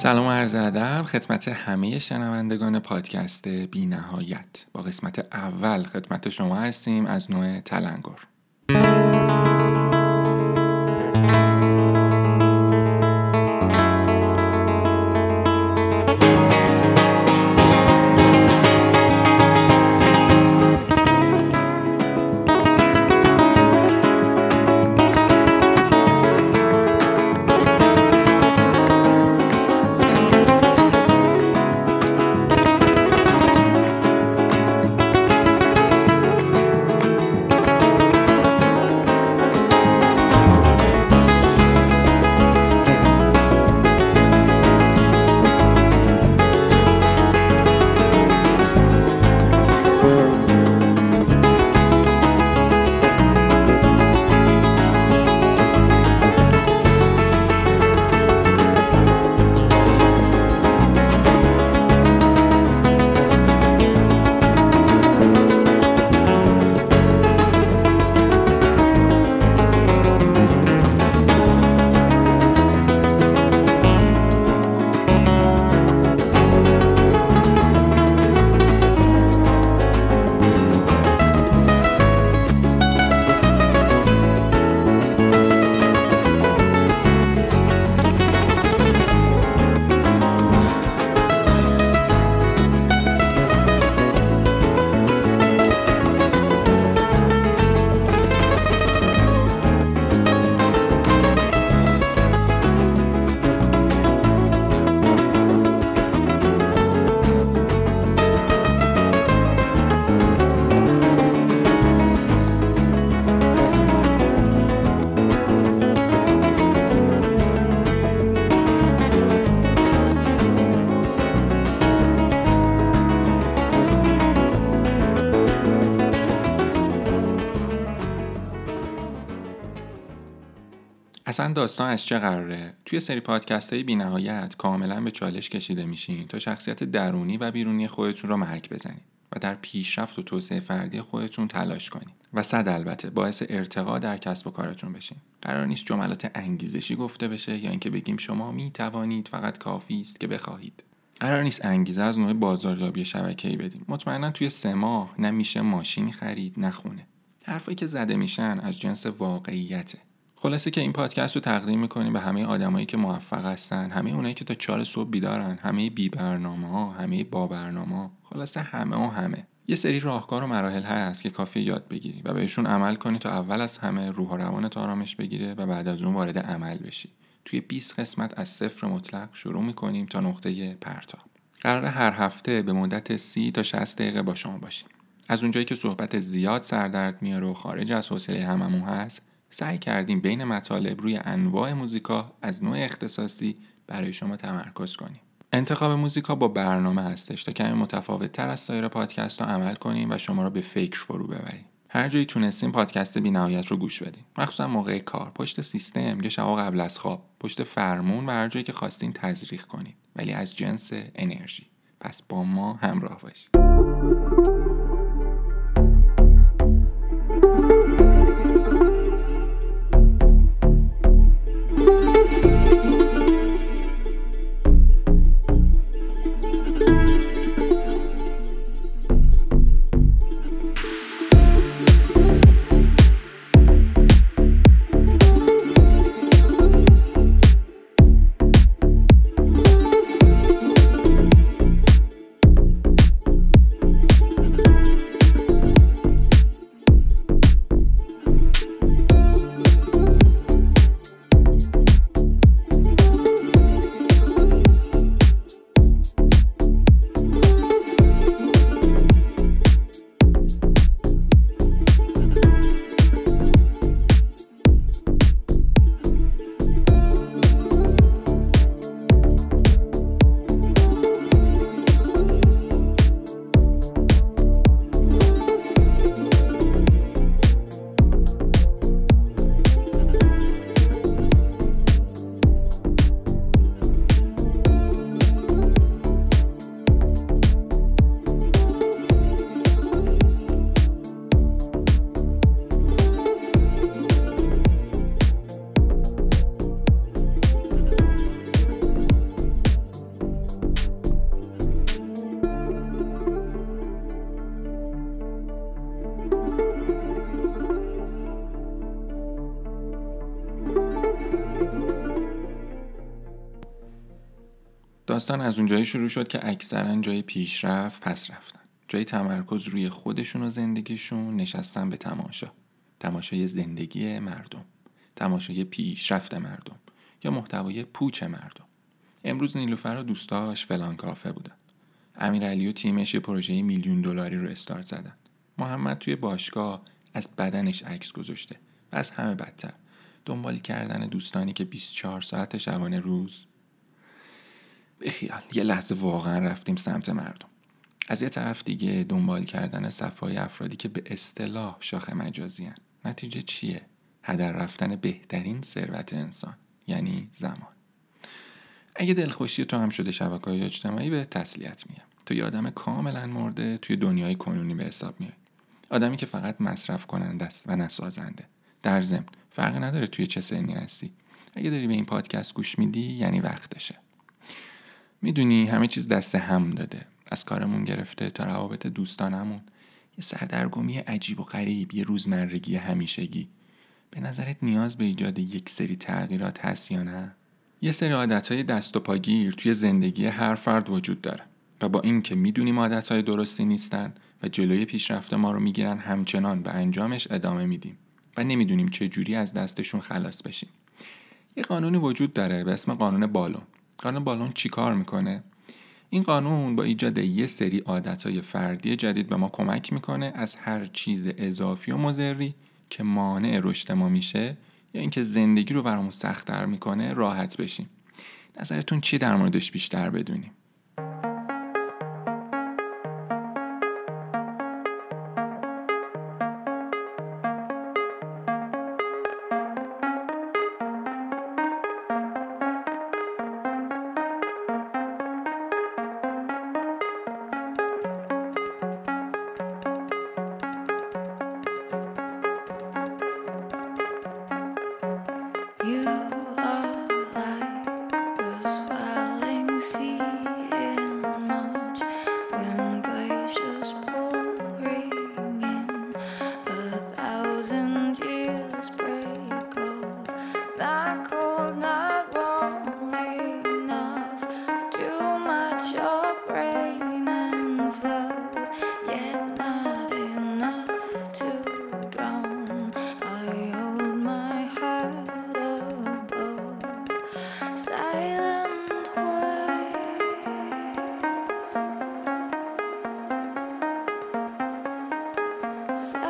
سلام و عرض ادب. خدمت همه شنوندگان پادکست بی نهایت با قسمت اول خدمت شما هستیم از نوع تلنگر اصلا داستان از چه قراره. توی سری پادکست های بینهایت کاملا به چالش کشیده میشین تا شخصیت درونی و بیرونی خودتون را محک بزنید و در پیشرفت و توسعه فردی خودتون تلاش کنید و صد البته باعث ارتقا در کسب و کارتون بشین. قرار نیست جملات انگیزشی گفته بشه یا اینکه بگیم شما می توانید فقط کافی است که بخواهید. قرار نیست انگیزه از نوع بازاریابی شبکه‌ای بدیم. مطمئنا توی سه ماه نه میشه ماشین خرید نه خونه. حرفایی که زده میشن از جنس واقعیته. خلاصه که این پادکست رو تقدیم می‌کنیم به همه آدمایی که موفق هستن همه اونایی که تا چهار صبح بیدارن همه بی برنامه ها همه با برنامه ها خلاصه همه و همه. یه سری راهکار و مراحل هست که کافی یاد بگیری و بهشون عمل کنی تا اول از همه روح و روانت آرامش بگیره و بعد از اون وارد عمل بشی. توی 20 قسمت از صفر مطلق شروع می‌کنیم تا نقطه پرتا قرار هر هفته به مدت 30 تا 60 دقیقه با شما باشیم. از اونجایی که صحبت زیاد سردرد میاره و خارج از حوصله هممون هست سعی کردیم بین مطالب روی انواع موزیکا از نوع اختصاصی برای شما تمرکز کنیم. انتخاب موزیکا با برنامه هستش تا کمی متفاوت تر از سایر پادکست رو عمل کنیم و شما را به فکر فرو ببریم. هر جایی تونستیم پادکست بی نهایت رو گوش بدیم. مخصوصا موقع کار. پشت سیستم یا شبا قبل از خواب. پشت فرمون و هر جایی که خواستین تزریق کنید. ولی از جنس انرژی. پس با ما همراه باشید. داستان از اونجایی شروع شد که اکثرا جای پیشرفت پس رفتن. جای تمرکز روی خودشون و زندگیشون نشستن به تماشا. تماشای زندگی مردم. تماشای پیشرفت مردم. یا محتوای پوچ مردم. امروز نیلوفر و دوستاش فلان کافه بودن. امیرعلی و تیمش یه پروژه میلیون دلاری رو استارت زدن. محمد توی باشگاه از بدنش عکس گذاشته. و از همه بدتر. دنبال کردن دوستانی که 24 ساعت شبانه روز بخیال یه لحظه واقعا رفتیم سمت مردم. از یه طرف دیگه دنبال کردن صفای افرادی که به اصطلاح شاخ مجازی هن. نتیجه چیه؟ هدر رفتن بهترین ثروت انسان یعنی زمان. اگه دلخوشی تو هم شده شبکه های اجتماعی به تسلیت میگم تو یه آدم کاملا مرده توی دنیای کنونی به حساب میای آدمی که فقط مصرف کننده است و نسازنده. در ضمن فرقی نداره توی چه سنی هستی. اگه داری به این پادکست گوش میدی یعنی وقتشه. می‌دونی همه چیز دست هم داده. از کارمون گرفته تا روابط دوستانمون. یه سردرگمی عجیب و غریب یه روزمرگی همیشگی. به نظرت نیاز به ایجاد یک سری تغییرات هست یا نه؟ یه سری عادتهای دست و پاگیر توی زندگی هر فرد وجود داره و با اینکه می‌دونیم عادتهای درستی نیستن و جلوی پیشرفت ما رو می‌گیرن همچنان به انجامش ادامه میدیم و نمی‌دونیم چه جوری از دستشون خلاص بشیم. یه قانونی وجود داره به اسم قانون بالون. قانون بالون چیکار می‌کنه؟ این قانون با ایجاد یه سری عادتهای فردی جدید به ما کمک می‌کنه از هر چیز اضافی و مزری که مانع رشد ما میشه یا اینکه زندگی رو برامون سختتر می‌کنه راحت بشیم. نظرتون چی در موردش بیشتر بدونیم؟ So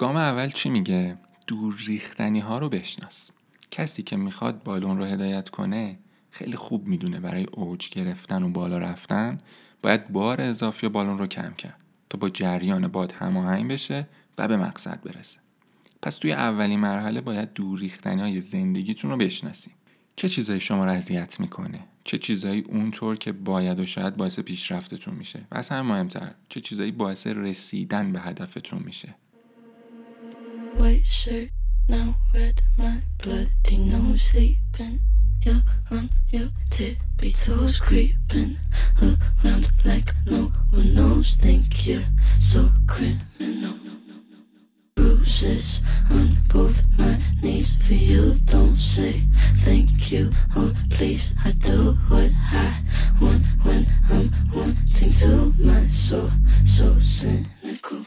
گام اول چی میگه؟ دور ریختنی ها رو بشناس. کسی که می‌خواد بالون رو هدایت کنه خیلی خوب می‌دونه برای اوج گرفتن و بالا رفتن باید بار اضافی بالون رو کم کرد تا با جریان باد هماهنگ بشه و به مقصد برسه. پس توی اولین مرحله باید دور ریختنی های زندگیتون رو بشناسیم. چه چیزایی شما رو اذیت می‌کنه؟ چه چیزایی اونطور که باید و شاید باعث پیشرفتتون میشه؟ و از همه مهمتر چه چیزایی باعث رسیدن به هدفتون میشه؟ White shirt, now red, my bloody nose sleeping. You're on your tippy toes creeping around like no one knows. Think you're so criminal. Bruises on both my knees for you. Don't say thank you or please. I do what I want when I'm wanting to. My soul so cynical.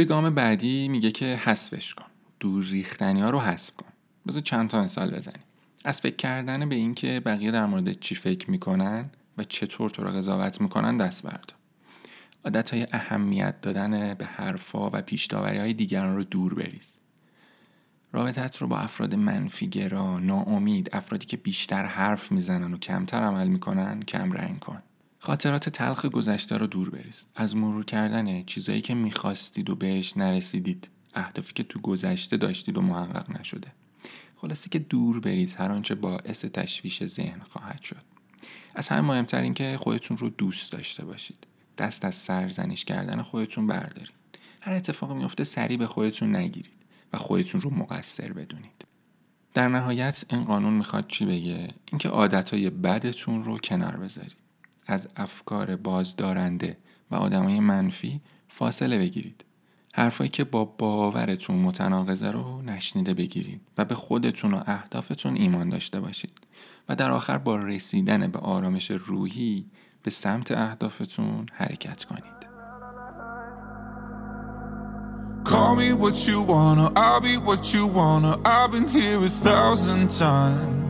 توی گام بعدی میگه که حذفش کن. دور ریختنی ها رو حذف کن. بذار چند تا مثال بزنیم. از فکر کردن به اینکه بقیه در مورد چی فکر می‌کنن و چطور تو رو قضاوت می‌کنن دست بردار. عادت های اهمیت دادن به حرفا و پیشداوری های دیگران رو دور بریز. رابطت رو با افراد منفیگرا، ناامید، افرادی که بیشتر حرف می‌زنن و کمتر عمل می‌کنن کم رنگ کن. خاطرات تلخ گذشته رو دور بریز. از مرور کردن چیزایی که می‌خواستید و بهش نرسیدید اهدافی که تو گذشته داشتید و محقق نشده. خلاصی که دور بریز هر آنچه باعث تشویش ذهن خواهد شد. از همه مهمتر این که خودتون رو دوست داشته باشید. دست از سرزنش کردن خودتون بردارید. هر اتفاقی میفته سریع به خودتون نگیرید و خودتون رو مقصر بدونید. در نهایت این قانون می‌خواد چی بگه؟ اینکه عادتهای بدتون رو کنار بذارید. از افکار بازدارنده و آدمای منفی فاصله بگیرید حرفایی که با باورتون متناقضه رو نشنیده بگیرید و به خودتون و اهدافتون ایمان داشته باشید و در آخر با رسیدن به آرامش روحی به سمت اهدافتون حرکت کنید Call me what you wanna, I'll be what you wanna. I've been here a thousand times.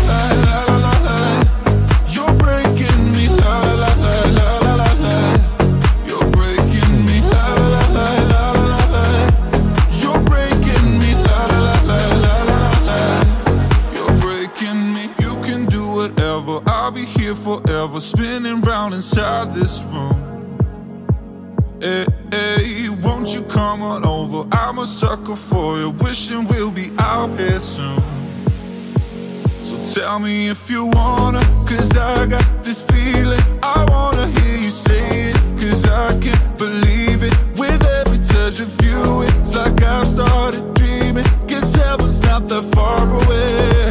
Spinning round inside this room. Hey, hey, won't you come on over? I'm a sucker for you, wishing we'll be out here soon. So tell me if you wanna, cause I got this feeling. I wanna hear you say it, cause I can't believe it. With every touch of you, it's like I've started dreaming. Guess heaven's not that far away.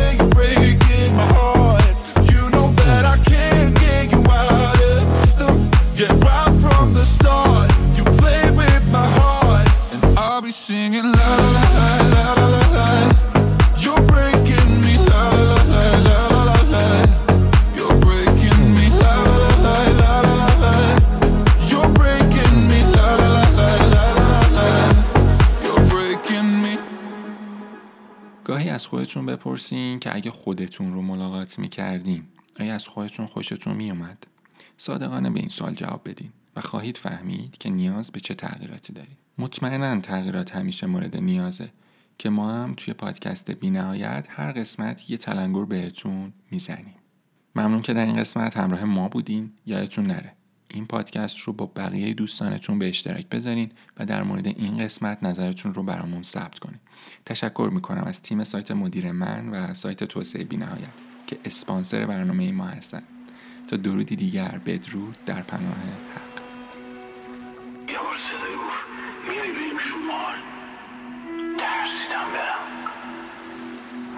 خودتون بپرسین که اگه خودتون رو ملاقات می‌کردین آیا از خودتون خوشتون میومد؟ صادقانه به این سوال جواب بدین و خواهید فهمید که نیاز به چه تغییراتی دارید. مطمئنا تغییرات همیشه مورد نیازه که ما هم توی پادکست بینهایت هر قسمت یه تلنگر بهتون می‌زنیم. ممنون که در این قسمت همراه ما بودین یادتون نره این پادکست رو با بقیه دوستانتون به اشتراک بذارین و در مورد این قسمت نظرتون رو برامون ثبت کنین. تشکر می‌کنم از تیم سایت مدیر من و سایت توسعه بینهایت که اسپانسر برنامه ما هستن. تا درودی دیگر بدرود در پناه حق.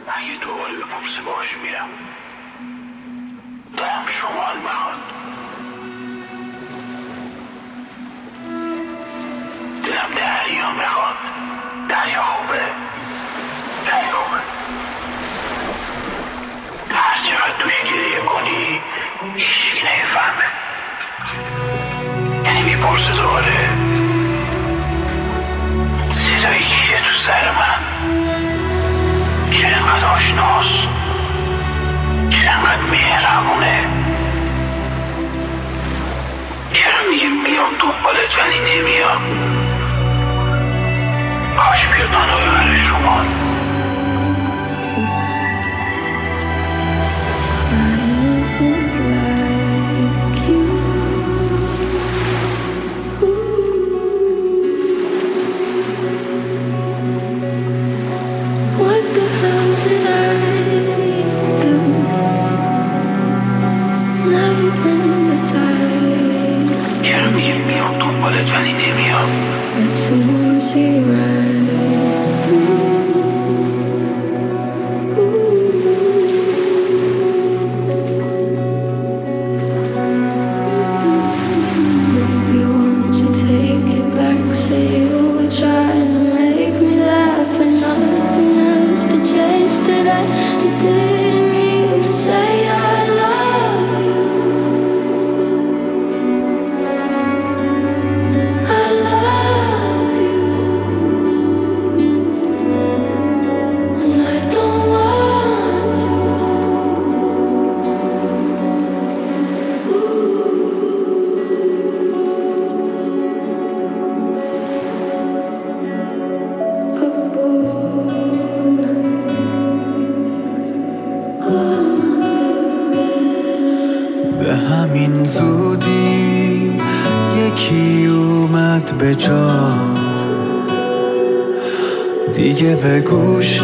اگه دوباره بپرسه باش میرم. دلم شمال می‌خواد دلم دریا می‌خواد. دریا خوبه. خیلی خوبه. هر چقدر توش گریه کنی هیچی نمی‌فهمه. یعنی می‌پرسه دوباره همین زودی یکی اومد به جا. دیگه به گوشت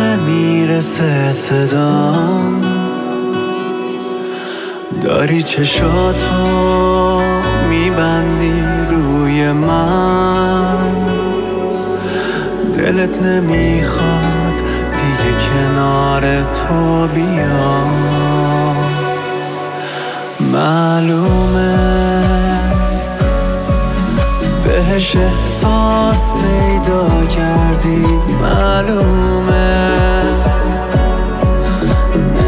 نمی‌رسه صدام داری چشاتو میبندی روی من. دلت نمی‌خواد دیگه کنار تو بیام. معلومه. بهش احساس پیدا کردی معلومه.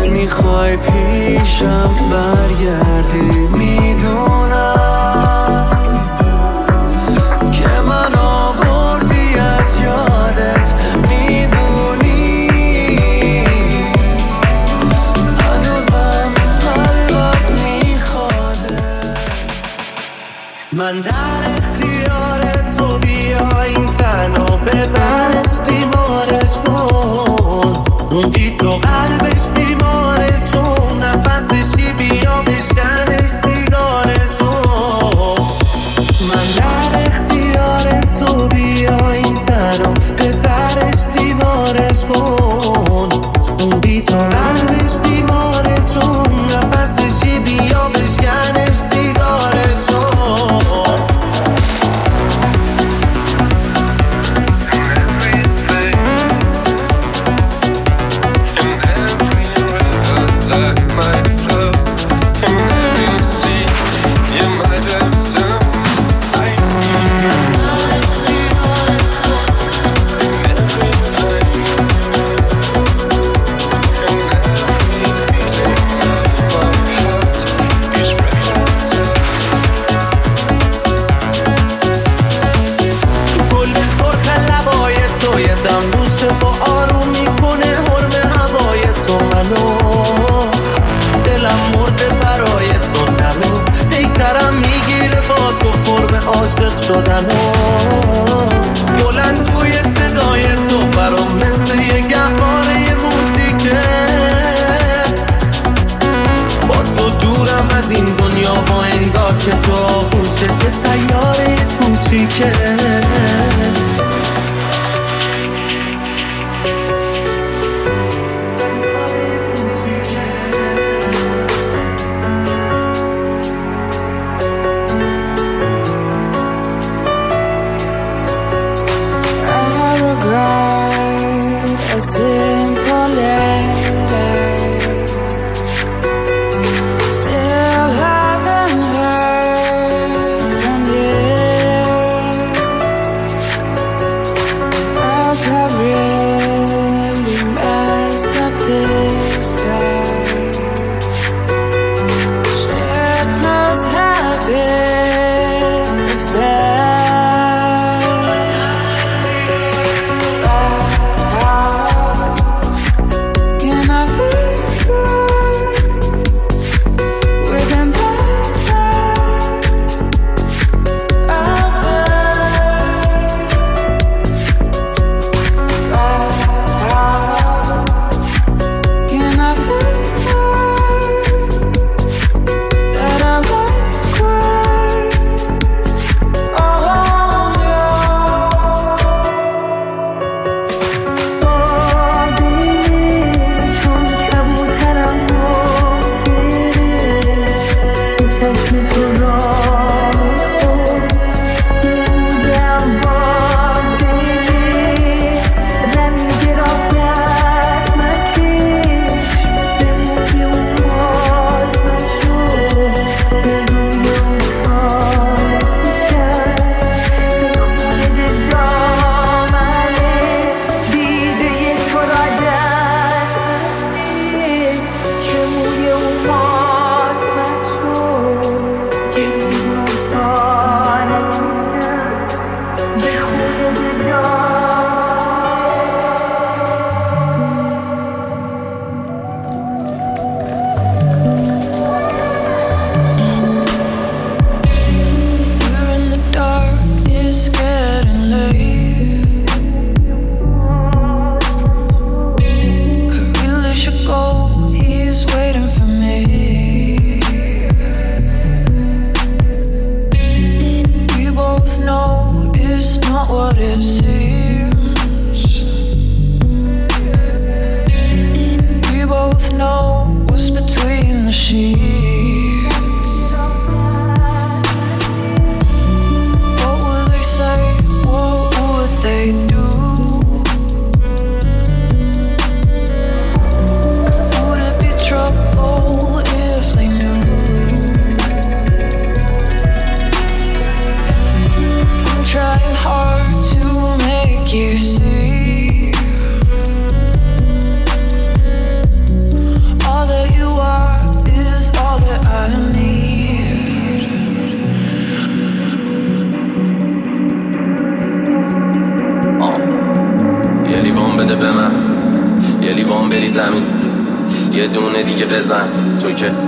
نمی‌خوای پیشم برگردی می‌دونم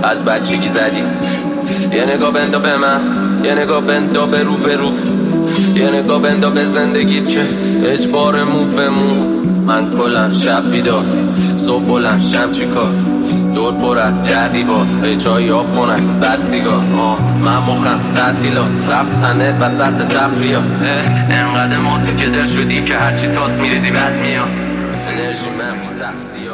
از بچگی زدی یه نگاه بندا به من یه نگاه بندا به رو به رو. یه نگاه بندا به زندگی که اجبار مو به مو. من کلم شب بیدار صبح بلند شب چیکار؟ دور پر از دردی با به جایی آب کنن بعد سیگار. ما من مخم تحتیلا رفت تنت سطح تفریات انقدر ماتی که دل شدی که هرچی تاس میریزی بد میاد. انرژی منفی سخصی